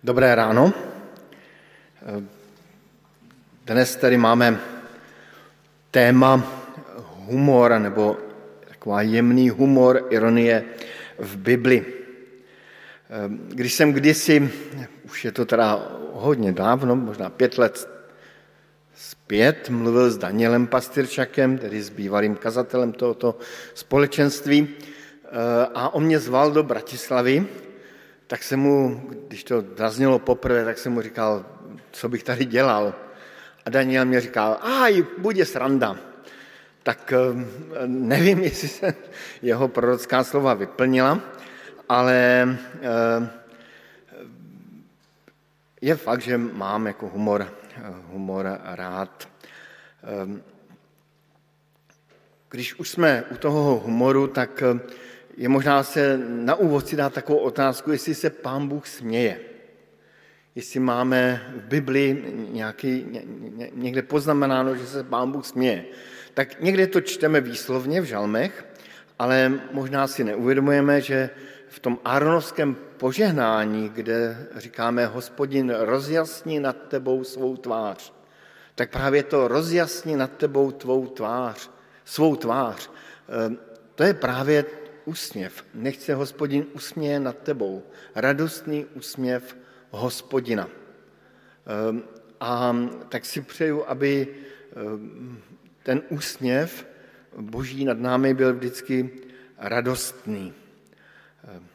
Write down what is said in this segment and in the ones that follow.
Dobré ráno. Dnes tady máme téma humor, nebo taková jemný humor, ironie v Bibli. Když jsem kdysi, už je to teda hodně dávno, možná pět let zpět, mluvil s Danielem Pastyrčakem, tedy s bývalým kazatelem tohoto společenství, a on mě zval do Bratislavy, tak jsem mu, když to zaznělo poprvé, tak jsem mu říkal, co bych tady dělal. A Daniel mě říkal, aj, bude sranda. Tak eh, nevím, jestli se jeho prorocká slova vyplnila, ale eh, je fakt, že mám jako humor, humor rád. Eh, když už jsme u toho humoru, tak je možná se na úvod si dát takovou otázku, jestli se pán Bůh směje. Jestli máme v Bibli nějaký, ně, někde poznamenáno, že se pán Bůh směje. Tak někde to čteme výslovně v žalmech, ale možná si neuvědomujeme, že v tom Aronovském požehnání, kde říkáme, hospodin rozjasní nad tebou svou tvář, tak právě to rozjasní nad tebou tvou tvář, svou tvář, eh, to je právě úsměv. Nech se hospodin usměje nad tebou. Radostný úsměv hospodina. Ehm, a tak si přeju, aby ehm, ten úsměv boží nad námi byl vždycky radostný. Ehm.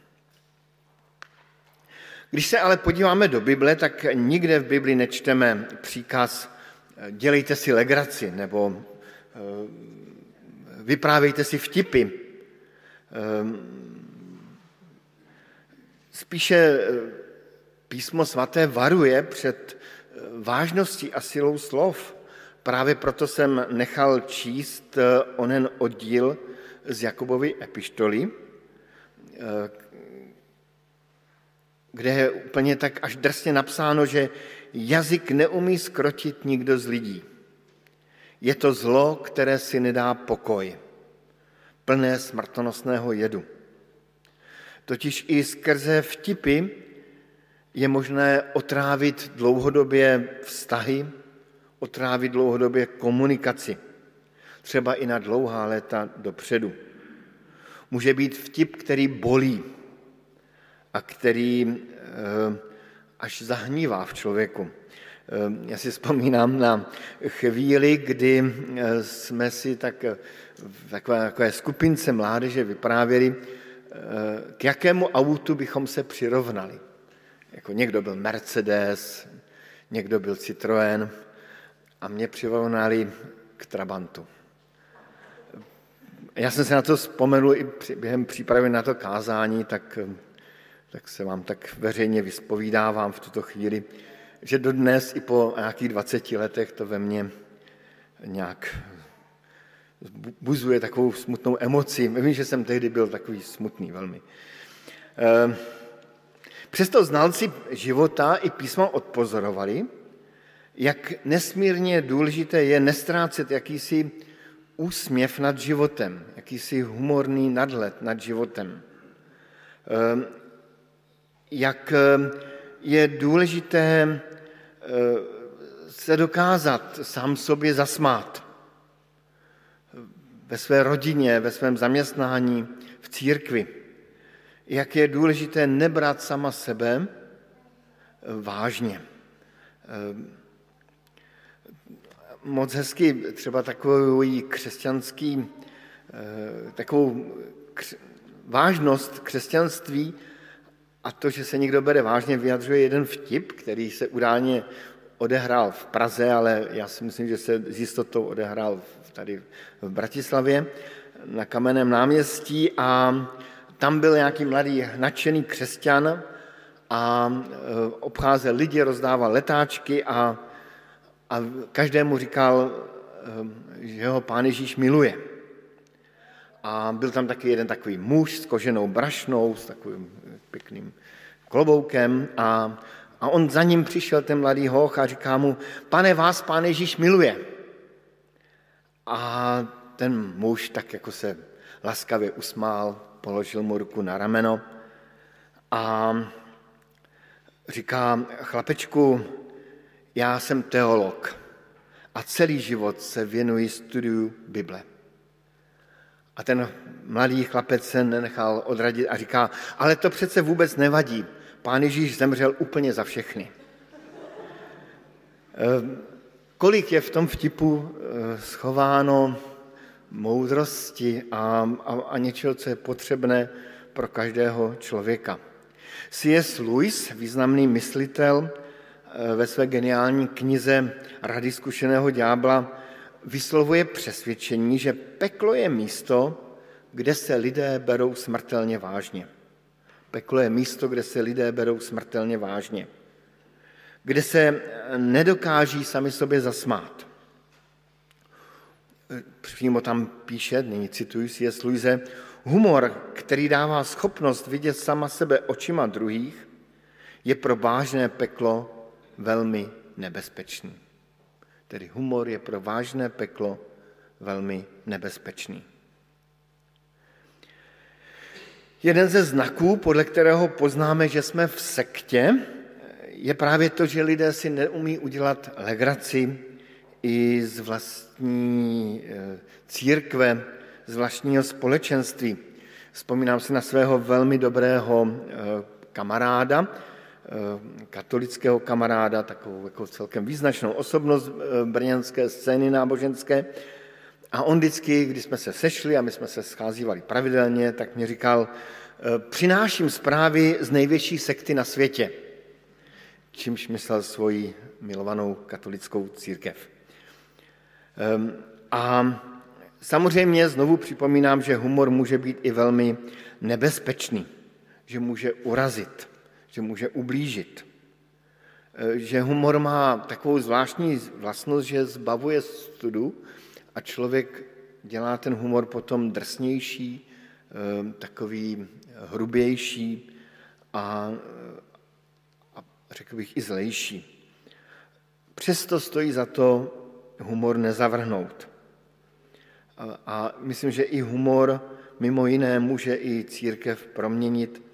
Když se ale podíváme do Bible, tak nikde v Bibli nečteme příkaz dělejte si legraci nebo vyprávějte si vtipy, spíše eh, písmo svaté varuje před eh, vážností a silou slov. Právě proto jsem nechal číst eh, onen oddíl z Jakobovy epištoly, kde je úplně tak až drsně napsáno, že jazyk neumí skrotit nikdo z lidí. Je to zlo, které si nedá pokoj plné smrtonosného jedu. Totiž i skrze vtipy je možné otrávit dlouhodobě vztahy, otrávit dlouhodobě komunikaci, třeba i na dlouhá léta dopředu. Může být vtip, který bolí a který eh, až zahnívá v člověku. Eh, já si vzpomínám na chvíli, kdy eh, jsme si tak v takové, takové skupince mládeže vyprávěli, eh, k jakému autu bychom se přirovnali. Jako někdo byl Mercedes, někdo byl Citroën a mě přirovnali k Trabantu. Já jsem se na to vzpomenul i během přípravy na to kázání, tak, tak se vám tak veřejně vyspovídávám v tuto chvíli, že dodnes i po nějakých 20 letech to ve mně nějak buzuje takovou smutnou emoci. Vím, že jsem tehdy byl takový smutný velmi. Ehm, přesto znalci života i písma odpozorovali, jak nesmírně důležité je nestrácet jakýsi úsměv nad životem, jakýsi humorný nadhled nad životem. Ehm, jak ehm, je důležité se dokázat sám sobě zasmát ve své rodině, ve svém zaměstnání, v církvi. Jak je důležité nebrat sama sebe vážně. Moc hezky třeba takový křesťanský, takovou vážnost křesťanství a to, že se někdo bere vážně, vyjadřuje jeden vtip, který se událně odehrál v Praze, ale já si myslím, že se s jistotou odehrál tady v Bratislavě na Kamenném náměstí a tam byl nějaký mladý nadšený křesťan a e, obcházel lidi, rozdával letáčky a, a každému říkal, e, že ho pán Ježíš miluje. A byl tam taky jeden takový muž s koženou brašnou, s takovým pěkným kloboukem a, a on za ním přišel, ten mladý hoch, a říká mu, pane, vás pán Ježíš miluje. A ten muž tak jako se laskavě usmál, položil mu ruku na rameno a Říká, chlapečku, já jsem teolog a celý život se věnuji studiu Bible. A ten mladý chlapec se nenechal odradit a říká, ale to přece vůbec nevadí. Pán Ježíš zemřel úplně za všechny. Ehm, kolik je v tom vtipu eh, schováno moudrosti a, a, a něčeho, co je potřebné pro každého člověka. C.S. Lewis, významný myslitel, eh, ve své geniální knize Rady zkušeného ďábla vyslovuje přesvědčení, že peklo je místo, kde se lidé berou smrtelně vážně. Peklo je místo, kde se lidé berou smrtelně vážně. Kde se nedokáží sami sobě zasmát. Přímo tam píše, nyní cituji si je Luise, humor, který dává schopnost vidět sama sebe očima druhých, je pro vážné peklo velmi nebezpečný. Tedy humor je pro vážné peklo velmi nebezpečný. Jeden ze znaků, podle kterého poznáme, že jsme v sektě, je právě to, že lidé si neumí udělat legraci i z vlastní eh, církve, z vlastního společenství. Vzpomínám si na svého velmi dobrého eh, kamaráda, katolického kamaráda, takovou jako celkem význačnou osobnost brněnské scény náboženské. A on vždycky, když jsme se sešli a my jsme se scházívali pravidelně, tak mě říkal, přináším zprávy z největší sekty na světě, čímž myslel svoji milovanou katolickou církev. Ehm, a samozřejmě znovu připomínám, že humor může být i velmi nebezpečný, že může urazit, že může ublížit. Ehm, že humor má takovou zvláštní vlastnost, že zbavuje studu a člověk dělá ten humor potom drsnější, ehm, takový hrubější a, a řekl bych i zlejší. Přesto stojí za to humor nezavrhnout. A myslím, že i humor mimo jiné může i církev proměnit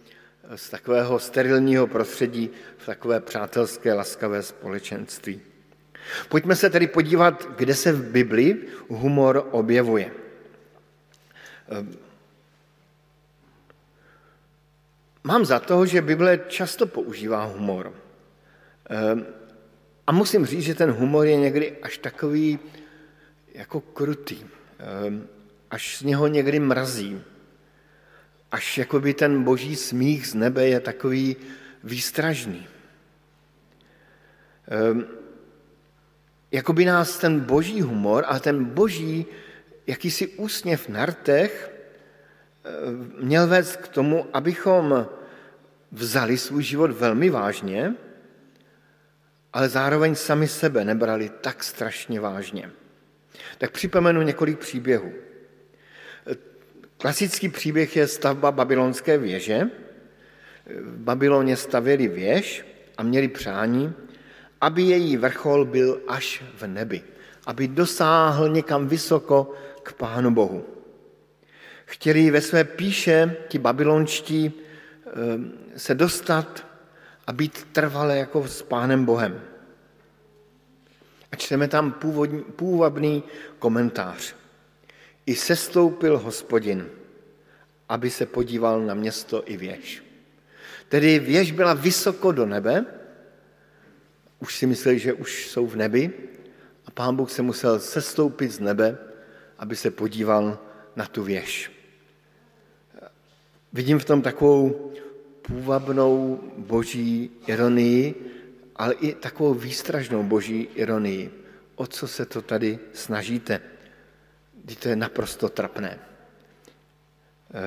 z takového sterilního prostředí v takové přátelské, laskavé společenství. Pojďme se tedy podívat, kde se v Bibli humor objevuje. Mám za to, že Bible často používá humor. A musím říct, že ten humor je někdy až takový jako krutý, ehm, až z něho někdy mrazí, až jakoby ten boží smích z nebe je takový výstražný. Ehm, jakoby nás ten boží humor a ten boží jakýsi úsměv na rtech ehm, měl vést k tomu, abychom vzali svůj život velmi vážně, ale zároveň sami sebe nebrali tak strašně vážně. Tak připomenu několik příběhů. Klasický příběh je stavba babylonské věže. V Babyloně stavěli věž a měli přání, aby její vrchol byl až v nebi, aby dosáhl někam vysoko k Pánu Bohu. Chtěli ve své píše ti babylonští eh, se dostat a být trvale jako s Pánem Bohem. A čteme tam původní, půvabný komentář. I sestoupil hospodin, aby se podíval na město i věž. Tedy věž byla vysoko do nebe, už si mysleli, že už jsou v nebi a pán Bůh se musel sestoupit z nebe, aby se podíval na tu věž. Vidím v tom takovou půvabnou boží ironii, ale i takovou výstražnou boží ironii. O co se to tady snažíte? Když to je naprosto trapné.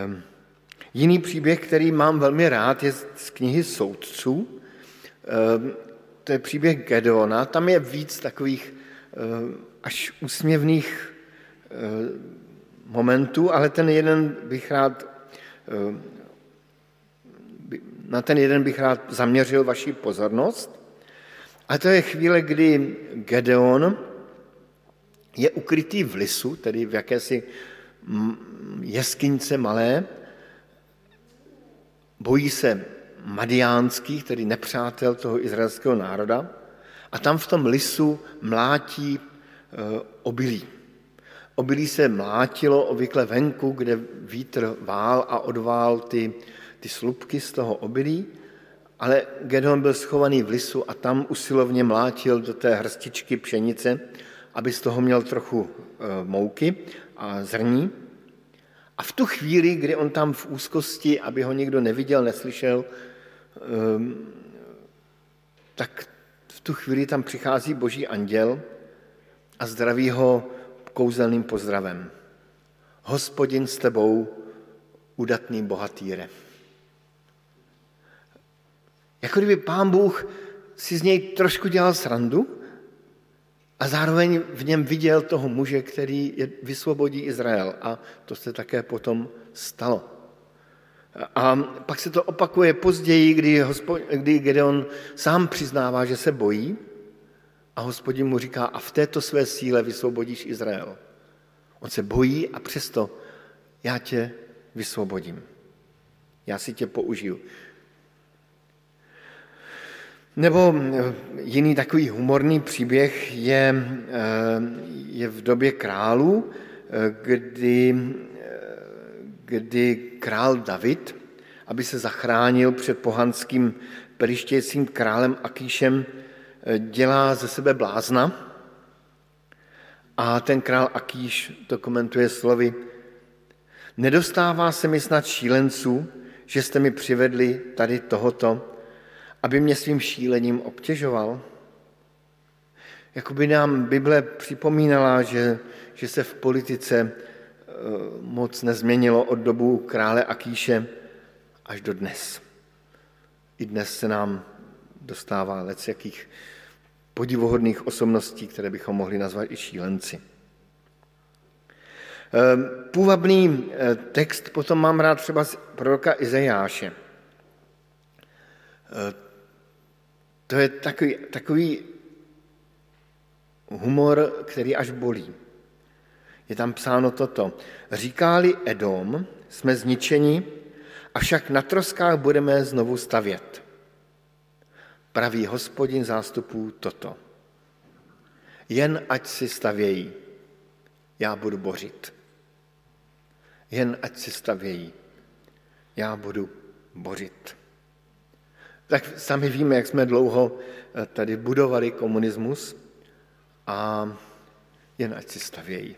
Um, jiný příběh, který mám velmi rád, je z knihy Soudců. Um, to je příběh Gedeona. Tam je víc takových um, až úsměvných momentů, ale ten jeden bych rád na ten jeden bych rád zaměřil vaši pozornost. A to je chvíle, kdy Gedeon je ukrytý v lisu, tedy v jakési jeskyňce malé, bojí se madiánských, tedy nepřátel toho izraelského národa, a tam v tom lisu mlátí obilí. Obilí se mlátilo obvykle venku, kde vítr vál a odvál ty, ty slupky z toho obilí, ale Gedeon byl schovaný v lisu a tam usilovně mlátil do té hrstičky pšenice, aby z toho měl trochu e, mouky a zrní. A v tu chvíli, kdy on tam v úzkosti, aby ho nikdo neviděl, neslyšel, ehm, tak v tu chvíli tam přichází boží anděl a zdraví ho kouzelným pozdravem. Hospodin s tebou, udatný bohatýre. Jako kdyby pán Bůh si z něj trošku dělal srandu a zároveň v něm viděl toho muže, který je, vysvobodí Izrael. A to se také potom stalo. A pak se to opakuje později, kdy, hospod, kdy Gedeon sám přiznává, že se bojí a hospodin mu říká, a v této své síle vysvobodíš Izrael. On se bojí a přesto já tě vysvobodím. Já si tě použiju. Nebo eh, jiný takový humorný příběh je, eh, je v době králů, eh, kdy, kdy král David, aby se zachránil před pohanským perištějícím králem Akíšem, dělá ze sebe blázna. A ten král Akíš to komentuje slovy Nedostává se mi snad šílenců, že jste mi přivedli tady tohoto, aby mě svým šílením obtěžoval? Jakoby nám Bible připomínala, že, že se v politice eh, moc nezměnilo od dobu krále Akíše až do dnes. I dnes se nám dostává lec jakých podivohodných osobností, které bychom mohli nazvat i šílenci. Ehm, půvabný eh, text potom mám rád třeba z proroka Izajáše. To je takový, takový humor, který až bolí. Je tam psáno toto. Říkáli Edom, jsme zničeni, avšak na troskách budeme znovu stavět praví hospodin zástupů toto. Jen ať si stavějí, já budu bořit. Jen ať si stavějí, já budu bořit. Tak sami víme, jak jsme dlouho eh, tady budovali komunismus a jen ať si stavějí,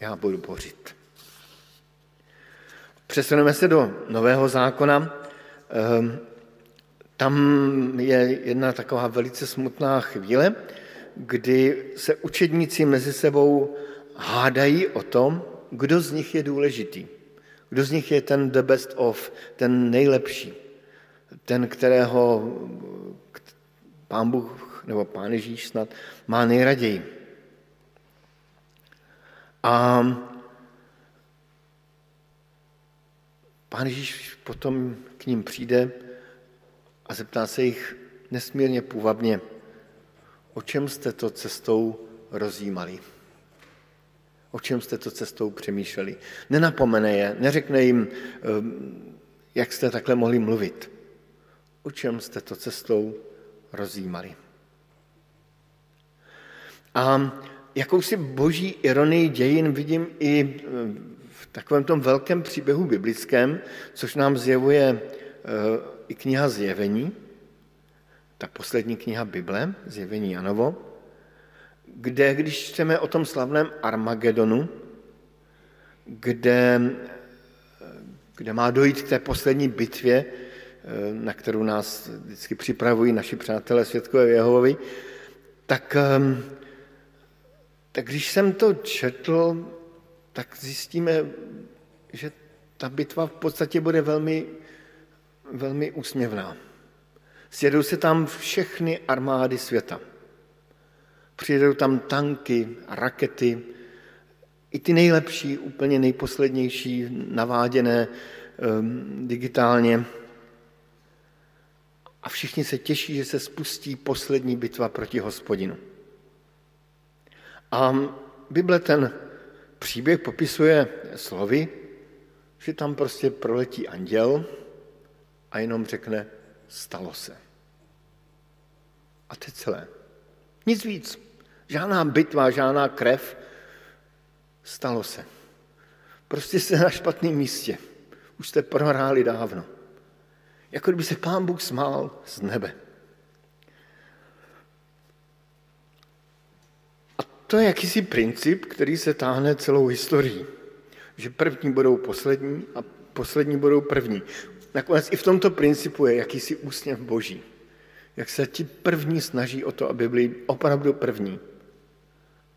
já budu bořit. Přesuneme se do Nového zákona. Ehm, tam je jedna taková velice smutná chvíle, kdy se učedníci mezi sebou hádají o tom, kdo z nich je důležitý. Kdo z nich je ten the best of, ten nejlepší, ten, kterého pán Bůh nebo pán Ježíš snad má nejraději. A pán Ježíš potom k ním přijde a zeptá se jich nesmírně půvabně, o čem jste to cestou rozjímali? O čem jste to cestou přemýšleli? Nenapomene je, neřekne jim, ehm, jak jste takhle mohli mluvit. O čem jste to cestou rozjímali? A jakousi boží ironii dějin vidím i ehm, v takovém tom velkém příběhu biblickém, což nám zjevuje ehm, i kniha Zjevení, ta poslední kniha Bible, Zjevení Janovo, kde, když čteme o tom slavném Armagedonu, kde, kde má dojít k té poslední bitvě, na kterou nás vždycky připravují naši přátelé Světkové Jehovovi, tak, tak když jsem to četl, tak zjistíme, že ta bitva v podstatě bude velmi velmi úsměvná. Sjedou se tam všechny armády světa. Přijedou tam tanky, rakety, i ty nejlepší, úplně nejposlednější, naváděné um, digitálně. A všichni se těší, že se spustí poslední bitva proti hospodinu. A Bible ten příběh popisuje slovy, že tam prostě proletí anděl, a jenom řekne, stalo se. A to je celé. Nic víc. Žádná bitva, žádná krev. Stalo se. Prostě jste na špatném místě. Už jste prohráli dávno. Jako kdyby se pán Bůh smál z nebe. A to je jakýsi princip, který se táhne celou historií. Že první budou poslední a poslední budou první. Nakonec i v tomto principu je jakýsi úsměv boží. Jak se ti první snaží o to, aby byli opravdu první,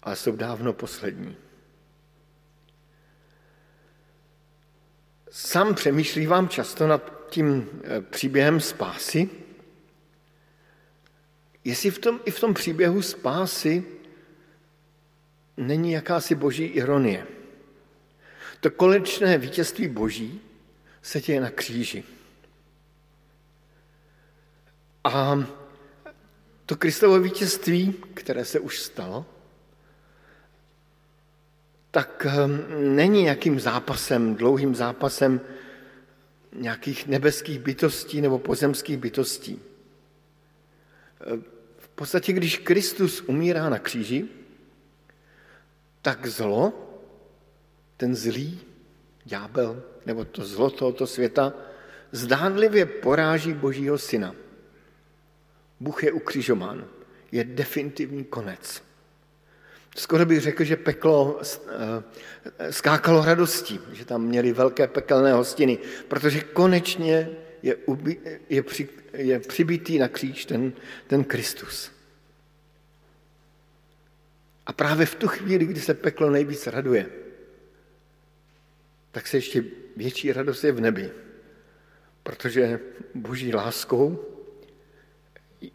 ale jsou dávno poslední. Sám přemýšlím často nad tím eh, příběhem spásy, jestli v tom, i v tom příběhu spásy není jakási boží ironie. To konečné vítězství boží se děje na kříži. A to Kristovo vítězství, které se už stalo, tak ehm, není nějakým zápasem, dlouhým zápasem nějakých nebeských bytostí nebo pozemských bytostí. V podstatě, když Kristus umírá na kříži, tak zlo, ten zlý ďábel, nebo to zlo tohoto světa, zdánlivě poráží Božího syna. Bůh je ukřižován. Je definitivní konec. Skoro bych řekl, že peklo eh, skákalo radostí, že tam měli velké pekelné hostiny, protože konečně je, ubi, je, při, je přibitý na kříž ten, ten Kristus. A právě v tu chvíli, kdy se peklo nejvíc raduje, tak se ještě větší radost je v nebi, protože boží láskou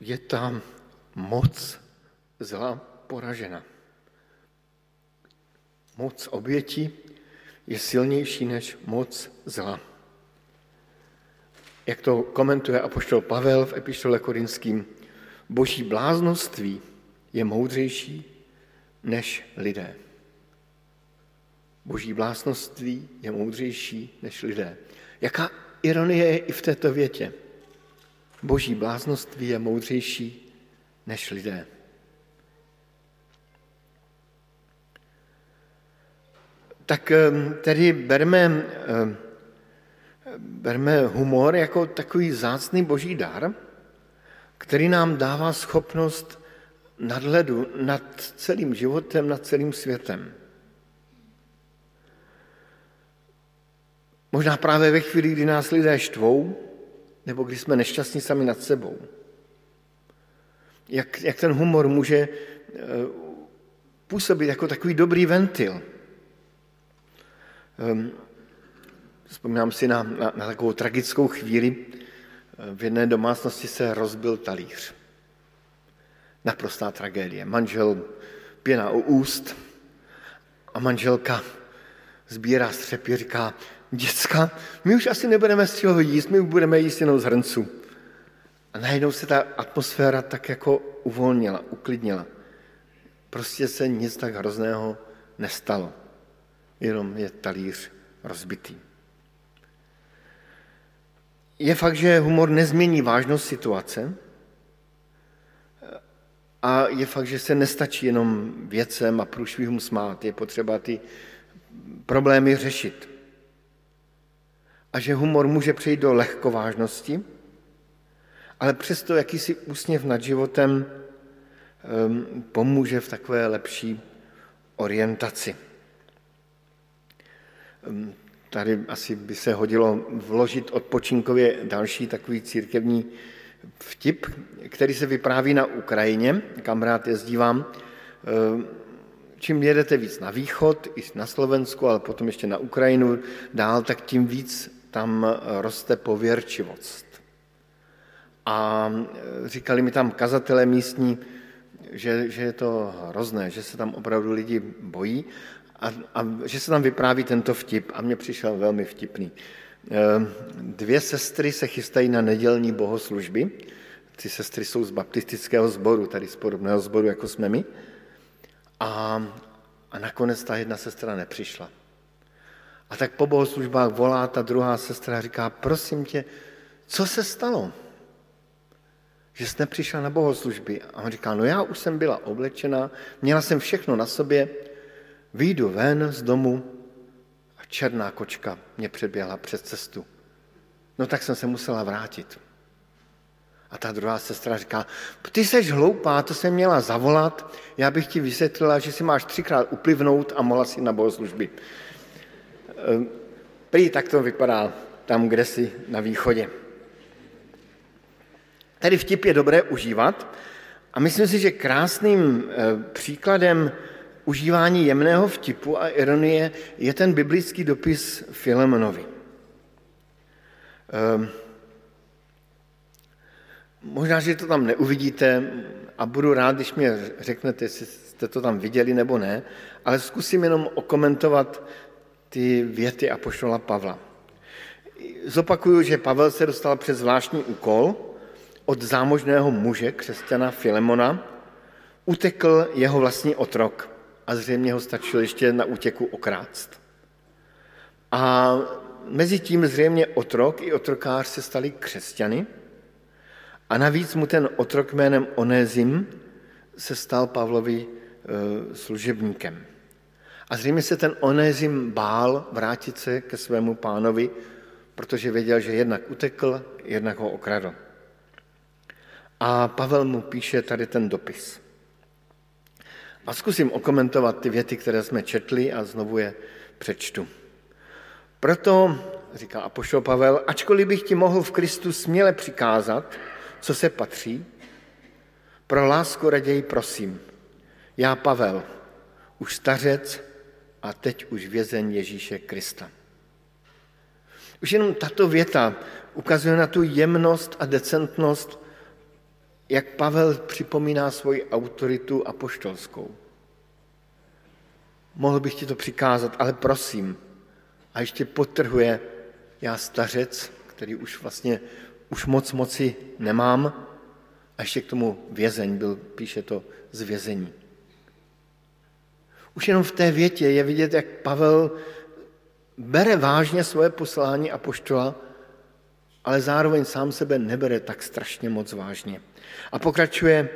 je tam moc zla poražena. Moc oběti je silnější než moc zla. Jak to komentuje apoštol Pavel v epištole korinským, boží bláznoství je moudřejší než lidé. Boží bláznoství je moudřejší než lidé. Jaká ironie je i v této větě. Boží bláznoství je moudřejší než lidé. Tak ehm, tedy berme, ehm, berme humor jako takový zácný boží dar, který nám dává schopnost nadhledu nad celým životem, nad celým světem. Možná právě ve chvíli, kdy nás lidé štvou, nebo když jsme nešťastní sami nad sebou. Jak, jak ten humor může eh, působit jako takový dobrý ventil – vzpomínám si na, na, na takovou tragickou chvíli. Ehm, v jedné domácnosti se rozbil talíř. Naprostá tragédie. Manžel pěna u úst a manželka sbírá střepy, říká, děcka, my už asi nebudeme z čeho jíst, my budeme jíst jenom z hrnců. A najednou se ta atmosféra tak jako uvolnila, uklidnila. Prostě se nic tak hrozného nestalo jenom je talíř rozbitý. Je fakt, že humor nezmění vážnost situace a je fakt, že se nestačí jenom věcem a průšvihům smát. Je potřeba ty problémy řešit. A že humor může přejít do lehkovážnosti, ale přesto jakýsi úsměv nad životem um, pomůže v takové lepší orientaci. Ehm, tady asi by se hodilo vložit odpočinkově další takový církevní vtip, který se vypráví na Ukrajině, kam rád jezdívám. Ehm, čím jedete víc na východ, i na Slovensku, ale potom ještě na Ukrajinu dál, tak tím víc tam roste pověrčivost. A e, říkali mi tam kazatelé místní, že, že je to hrozné, že se tam opravdu lidi bojí a, a že se tam vypráví tento vtip a mně přišel velmi vtipný. Ehm, dvě sestry se chystají na nedělní bohoslužby. Ty sestry jsou z baptistického sboru, tady z podobného sboru, jako jsme my. A, a nakonec ta jedna sestra nepřišla. A tak po bohoslužbách volá ta druhá sestra a říká, prosím tě, co se stalo? Že jste přišla na bohoslužby. A on říká, no já už jsem byla oblečena, měla jsem všechno na sobě, vyjdu ven z domu a černá kočka mě přeběhla přes cestu. No tak jsem se musela vrátit. A ta druhá sestra říká, ty seš hloupá, to jsem měla zavolat, já bych ti vysvětlila, že si máš třikrát uplivnout a mohla si na bohoslužby. Ehm, prý tak to vypadá tam, kde si na východě. Tady vtip je dobré užívat a myslím si, že krásným eh, příkladem užívání jemného vtipu a ironie je ten biblický dopis Filemonovi. Ehm, možná, že to tam neuvidíte a budu rád, když mi řeknete, jestli jste to tam viděli nebo ne, ale zkusím jenom okomentovat ty věty Apoštola Pavla. Zopakuju, že Pavel se dostal přes zvláštní úkol od zámožného muže, křesťana Filemona, utekl jeho vlastní otrok a zřejmě ho stačilo ještě na útěku okrást. A mezi tím zřejmě otrok i otrokář se stali křesťany a navíc mu ten otrok jménem Onezim se stal Pavlovi e, služebníkem. A zřejmě se ten Onezim bál vrátit se ke svému pánovi, protože věděl, že jednak utekl, jednak ho okradl. A Pavel mu píše tady ten dopis. A zkusím okomentovat ty věty, které jsme četli a znovu je přečtu. Proto, říká Apoštol Pavel, ačkoliv bych ti mohl v Kristu směle přikázat, co se patří, pro lásku raději prosím. Já, Pavel, už stařec a teď už vězeň Ježíše Krista. Už jenom tato věta ukazuje na tu jemnost a decentnost, jak Pavel připomíná svoji autoritu apoštolskou. Mohl bych ti to přikázat, ale prosím. A ještě potrhuje, já stařec, který už vlastně už moc moci nemám, a ještě k tomu vězeň byl, píše to z vězení. Už jenom v té větě je vidět, jak Pavel bere vážně svoje poslání a poštola, ale zároveň sám sebe nebere tak strašně moc vážně. A pokračuje,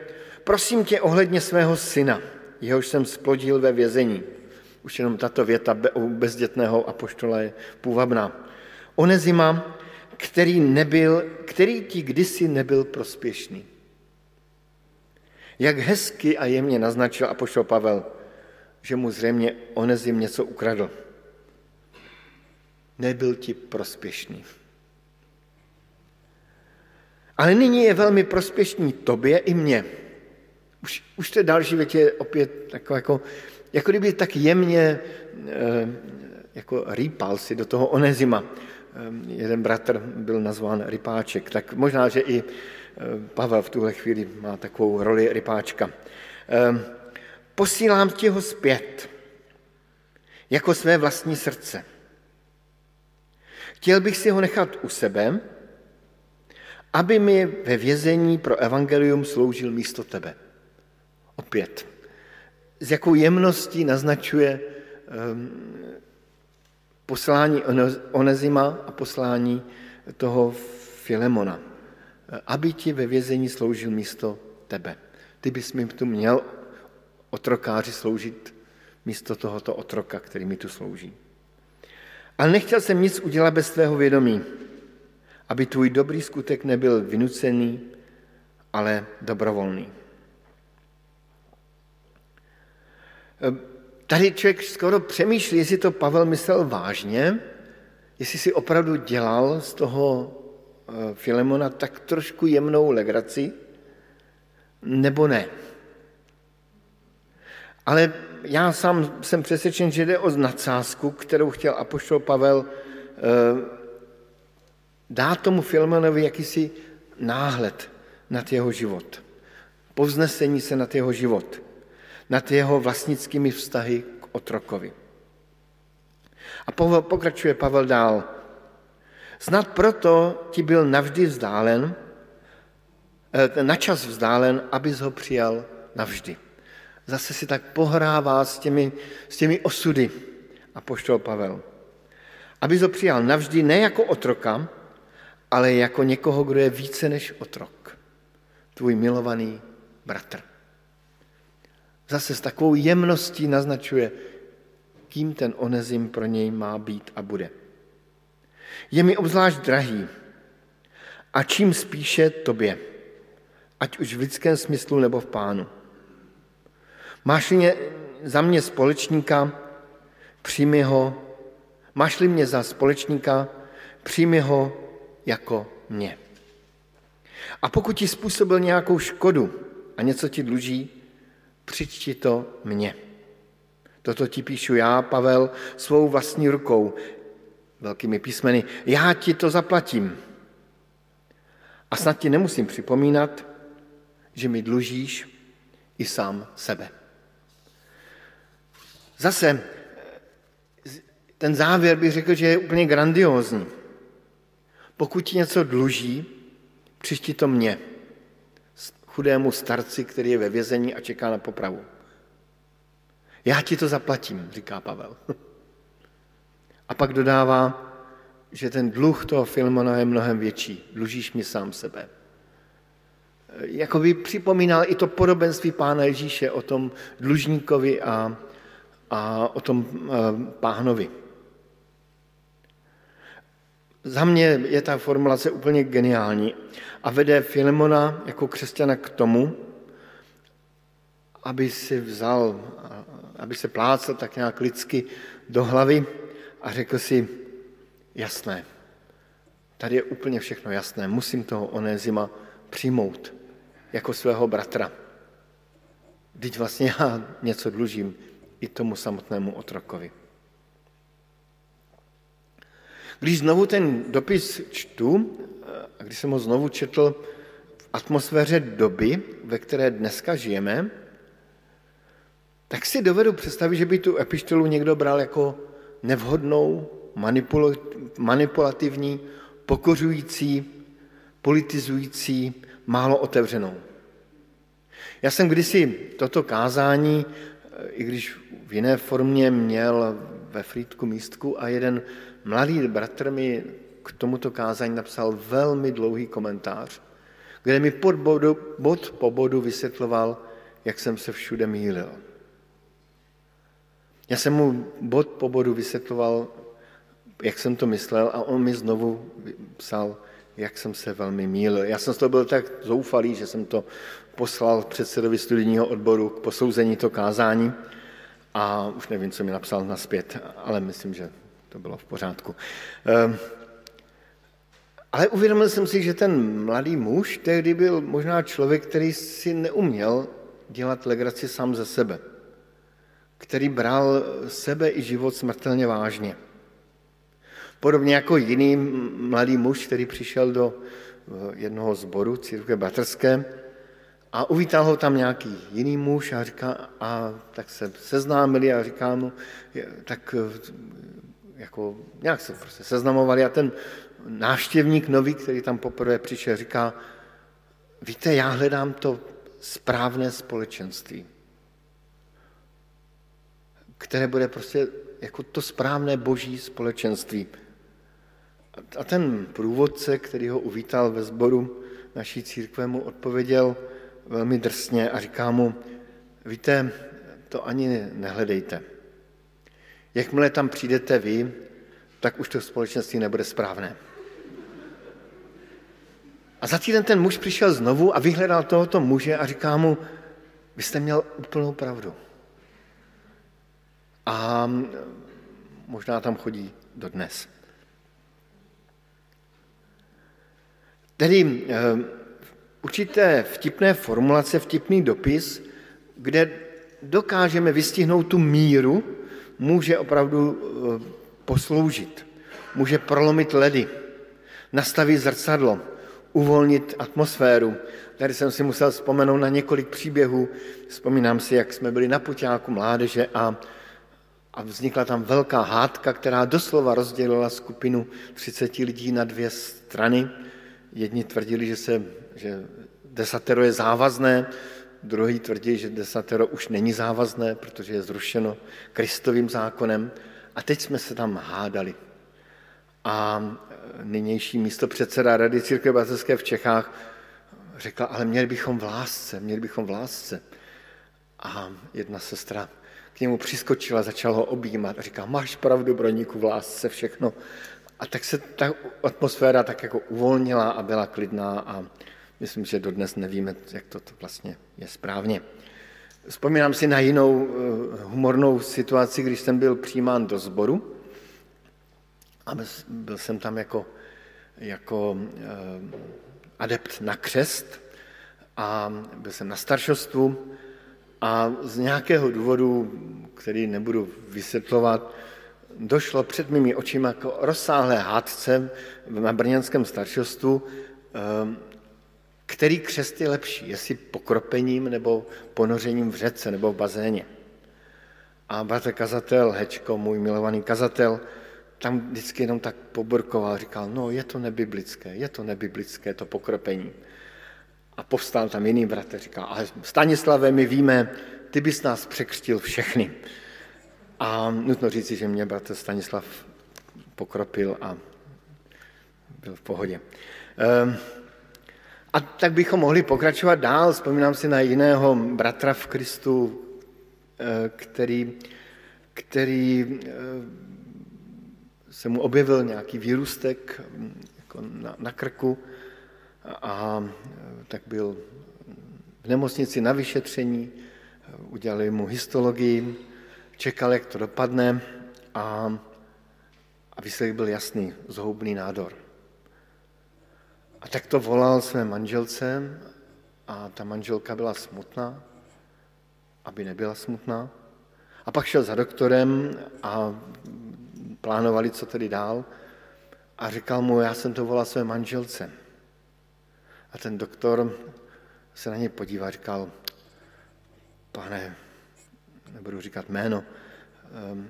prosím tě ohledně svého syna, jehož jsem splodil ve vězení. Už jenom tato věta u bezdětného apoštola je půvabná. Onezima, který, nebyl, který ti kdysi nebyl prospěšný. Jak hezky a jemně naznačil apoštol Pavel, že mu zřejmě Onezim něco ukradl. Nebyl ti prospěšný. Ale nyní je velmi prospěšný tobě i mně. Už, už to další větě je opět jako, jako, jako kdyby tak jemně e, jako rýpal si do toho Onezima. E, jeden bratr byl nazván rypáček, tak možná, že i Pavel v tuhle chvíli má takovou roli rypáčka. Posílám ti ho zpět, jako své vlastní srdce. Chtěl bych si ho nechat u sebe, aby mi ve vězení pro evangelium sloužil místo tebe. Opět. S jakou jemností naznačuje um, poslání Onezima a poslání toho Filemona. Aby ti ve vězení sloužil místo tebe. Ty bys mi tu měl otrokáři sloužit místo tohoto otroka, který mi tu slouží. Ale nechtěl jsem nic udělat bez tvého vědomí, aby tvůj dobrý skutek nebyl vynucený, ale dobrovolný. Ehm, tady člověk skoro přemýšlí, jestli to Pavel myslel vážně, jestli si opravdu dělal z toho eh, Filemona tak trošku jemnou legraci, nebo ne. Ale já sám jsem přesvědčen, že jde o nadsázku, kterou chtěl apoštol Pavel dát tomu Filmanovi jakýsi náhled nad jeho život. Povznesení se nad jeho život. Nad jeho vlastnickými vztahy k otrokovi. A pokračuje Pavel dál. Snad proto ti byl navždy vzdálen, eh, na čas vzdálen, abys ho přijal navždy zase si tak pohrává s těmi, s těmi osudy a poštol Pavel. Aby ho přijal navždy ne jako otroka, ale jako někoho, kdo je více než otrok. Tvůj milovaný bratr. Zase s takovou jemností naznačuje, kým ten onezim pro něj má být a bude. Je mi obzvlášť drahý a čím spíše tobě, ať už v lidském smyslu nebo v pánu. Máš-li za mě společníka, přijmi ho, máš-li mě za společníka, přijmi ho jako mě. A pokud ti způsobil nějakou škodu a něco ti dluží, přičti to mně. Toto ti píšu já, Pavel, svou vlastní rukou, velkými písmeny. Já ti to zaplatím. A snad ti nemusím připomínat, že mi dlužíš i sám sebe. Zase ten závěr bych řekl, že je úplně grandiózní. Pokud ti něco dluží, přišti to mně, chudému starci, který je ve vězení a čeká na popravu. Já ti to zaplatím, říká Pavel. A pak dodává, že ten dluh toho Filmona je mnohem větší. Dlužíš mi sám sebe. Jako by připomínal i to podobenství Pána Ježíše o tom dlužníkovi a, a o tom eh, pánovi. Za mě je ta formulace úplně geniální a vede Filemona jako křesťana k tomu, aby si vzal, aby se plácel tak nějak lidsky do hlavy a řekl si, jasné, tady je úplně všechno jasné, musím toho Onézima přijmout jako svého bratra. Teď vlastně já něco dlužím i tomu samotnému otrokovi. Když znovu ten dopis čtu, a když jsem ho znovu četl v atmosféře doby, ve které dneska žijeme, tak si dovedu představit, že by tu epištolu někdo bral jako nevhodnou, manipulativní, pokořující, politizující, málo otevřenou. Já jsem kdysi toto kázání, i když v jiné formě měl ve Frýdku místku a jeden mladý bratr mi k tomuto kázání napsal velmi dlouhý komentář, kde mi pod bodu, bod po bodu vysvětloval, jak jsem se všude mýlil. Já jsem mu bod po bodu vysvětloval, jak jsem to myslel a on mi znovu psal, jak jsem se velmi mýlil. Já jsem z toho byl tak zoufalý, že jsem to poslal předsedovi studijního odboru k posouzení to kázání a už nevím, co mi napsal naspět, ale myslím, že to bylo v pořádku. Ehm, ale uvědomil jsem si, že ten mladý muž tehdy byl možná člověk, který si neuměl dělat legraci sám ze sebe, který bral sebe i život smrtelně vážně. Podobně jako jiný mladý muž, který přišel do jednoho zboru církve batrské a uvítal ho tam nějaký jiný muž a, říká, a tak se seznámili a říká mu, tak jako nějak se prostě seznamovali a ten návštěvník nový, který tam poprvé přišel, říká, víte, já hledám to správné společenství, které bude prostě jako to správné boží společenství. A ten průvodce, který ho uvítal ve sboru naší církve, mu odpověděl velmi drsně a říká mu, víte, to ani nehledejte. Jakmile tam přijdete vy, tak už to společenství nebude správné. A za týden ten muž přišel znovu a vyhledal tohoto muže a říká mu, vy jste měl úplnou pravdu. A možná tam chodí dodnes. Tedy eh, určité vtipné formulace, vtipný dopis, kde dokážeme vystihnout tu míru, může opravdu eh, posloužit. Může prolomit ledy, nastavit zrcadlo, uvolnit atmosféru. Tady jsem si musel vzpomenout na několik příběhů. Vzpomínám si, jak jsme byli na puťáku mládeže a, a vznikla tam velká hádka, která doslova rozdělila skupinu 30 lidí na dvě strany. Jedni tvrdili, že, se, že desatero je závazné, druhý tvrdí, že desatero už není závazné, protože je zrušeno Kristovým zákonem. A teď jsme se tam hádali. A nynější místo předseda Rady Církve Bratrské v Čechách řekla, ale měli bychom v lásce, měli bychom v lásce. A jedna sestra k němu přiskočila, začala ho objímat a říká, máš pravdu, broníku, v lásce všechno. A tak se ta atmosféra tak jako uvolnila a byla klidná a myslím, že dodnes nevíme, jak to vlastně je správně. Vzpomínám si na jinou eh, humornou situaci, když jsem byl přijímán do sboru a byl jsem tam jako, jako eh, adept na křest a byl jsem na staršostvu a z nějakého důvodu, který nebudu vysvětlovat, došlo před mými očima jako rozsáhlé hádce na brněnském staršostvu, ehm, který křest je lepší, jestli pokropením nebo ponořením v řece nebo v bazéně. A bratr kazatel, Hečko, můj milovaný kazatel, tam vždycky jenom tak poborkoval, říkal, no je to nebiblické, je to nebiblické, to pokropení. A povstal tam jiný bratr, říkal, ale Stanislave, my víme, ty bys nás překřtil všechny. A nutno říci, že mě bratr Stanislav pokropil a byl v pohodě. Ehm, a tak bychom mohli pokračovat dál. Vzpomínám si na jiného bratra v Kristu, eh, který, který eh, se mu objevil nějaký výrůstek mm, jako na, na krku a, a tak byl v nemocnici na vyšetření, udělali mu histologii, čekal, jak to dopadne a, a výsledek byl jasný, zhoubný nádor. A tak to volal své manželce a ta manželka byla smutná, aby nebyla smutná. A pak šel za doktorem a plánovali, co tedy dál. A říkal mu, já jsem to volal své manželce. A ten doktor se na ně podíval říkal, pane, nebudu říkat jméno, ehm,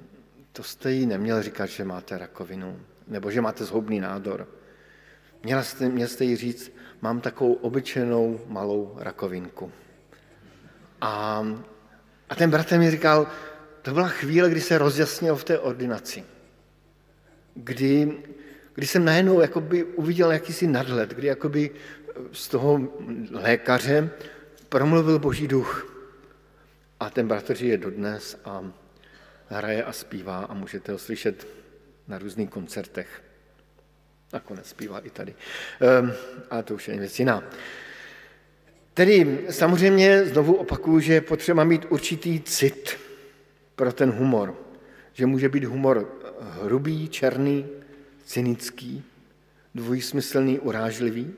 to jste jí neměl říkat, že máte rakovinu, nebo že máte zhoubný nádor. Měl jste, měl jste jí říct, mám takovou obyčejnou malou rakovinku. A, a ten bratr mi říkal, to byla chvíle, kdy se rozjasnil v té ordinaci. Kdy, kdy jsem najednou jakoby uviděl jakýsi nadhled, kdy jakoby z toho lékaře promluvil Boží duch. A ten bratr je dodnes a hraje a zpívá a můžete ho slyšet na různých koncertech. Nakonec zpívá i tady. Um, ale to už je věc jiná. Tedy samozřejmě znovu opakuju, že je potřeba mít určitý cit pro ten humor. Že může být humor hrubý, černý, cynický, dvojsmyslný, urážlivý.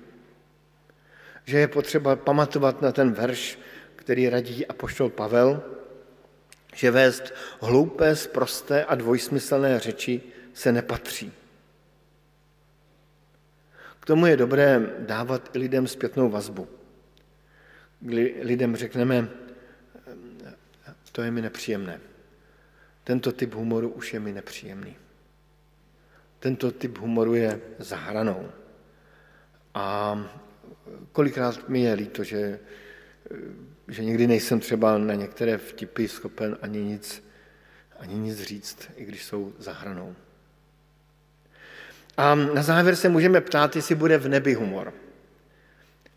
Že je potřeba pamatovat na ten verš, který radí apoštol Pavel, že vést hloupé, sprosté a dvojsmyslné řeči se nepatří. Tomu je dobré dávat i lidem zpětnou vazbu. Kdy lidem řekneme, to je mi nepříjemné. Tento typ humoru už je mi nepříjemný. Tento typ humoru je za hranou. A kolikrát mi je líto, že že někdy nejsem třeba na některé vtipy schopen ani nic, ani nic říct, i když jsou za hranou. A na závěr se můžeme ptát, jestli bude v nebi humor.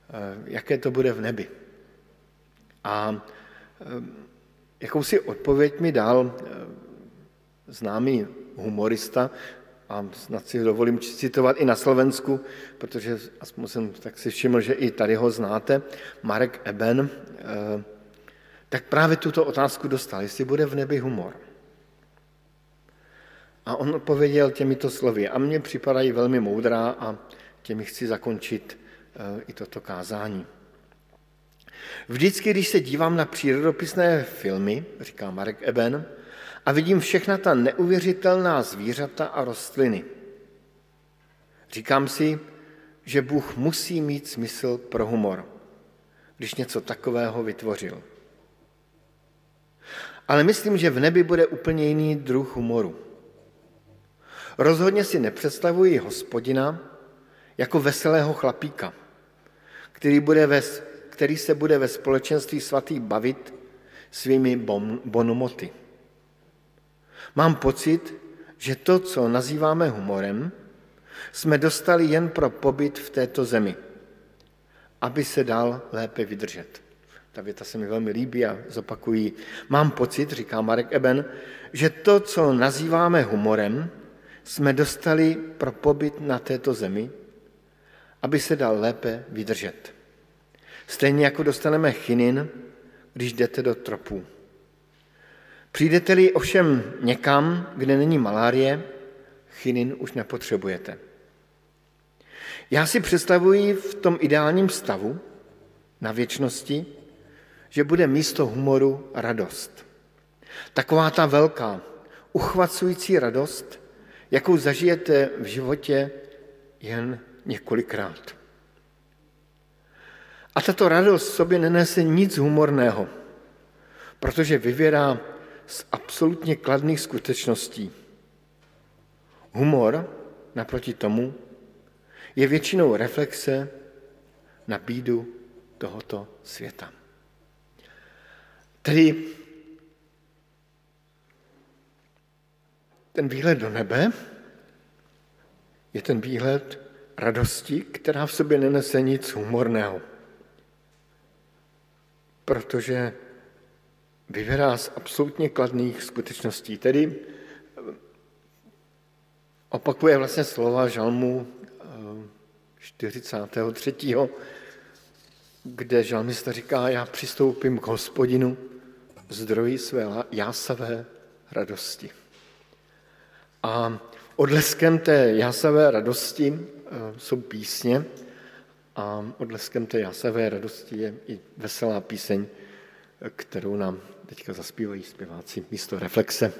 Eh, jaké to bude v nebi. A eh, jakousi odpověď mi dal eh, známý humorista, a snad si dovolím citovat i na Slovensku, protože aspoň jsem tak si všiml, že i tady ho znáte, Marek Eben, tak právě tuto otázku dostal, jestli bude v nebi humor. A on odpověděl těmito slovy a mně připadají velmi moudrá a těmi chci zakončit eh, i toto kázání. Vždycky, když se dívám na přírodopisné filmy, říká Marek Eben, a vidím všechna ta neuvěřitelná zvířata a rostliny. Říkám si, že Bůh musí mít smysl pro humor, když něco takového vytvořil. Ale myslím, že v nebi bude úplně jiný druh humoru. Rozhodně si nepředstavuji hospodina jako veselého chlapíka, který, bude ve, který se bude ve společenství svatých bavit svými bon, Mám pocit, že to, co nazýváme humorem, jsme dostali jen pro pobyt v této zemi, aby se dal lépe vydržet. Ta věta se mi velmi líbí a zopakují. Mám pocit, říká Marek Eben, že to, co nazýváme humorem, jsme dostali pro pobyt na této zemi, aby se dal lépe vydržet. Stejně jako dostaneme chinin, když jdete do tropů. Přijdete-li ovšem někam, kde není malárie, chinin už nepotřebujete. Já si představuji v tom ideálním stavu na věčnosti, že bude místo humoru radost. Taková ta velká, uchvacující radost, jakou zažijete v životě jen několikrát. A tato radost sobě nenese nic humorného, protože vyvěrá z absolutně kladných skutečností. Humor, naproti tomu, je většinou reflexe na bídu tohoto světa. Tedy ten výhled do nebe je ten výhled radosti, která v sobě nenese nic humorného. Protože vyvěrá z absolutně kladných skutečností. Tedy opakuje vlastně slova žalmu 43. Eh, kde žalmista říká, já přistoupím k hospodinu, zdroji své jásavé radosti. A odleskem té jásavé radosti eh, jsou písně a odleskem té jásavé radosti je i veselá píseň, kterou nám teďka zaspívají zpěváci místo reflexe.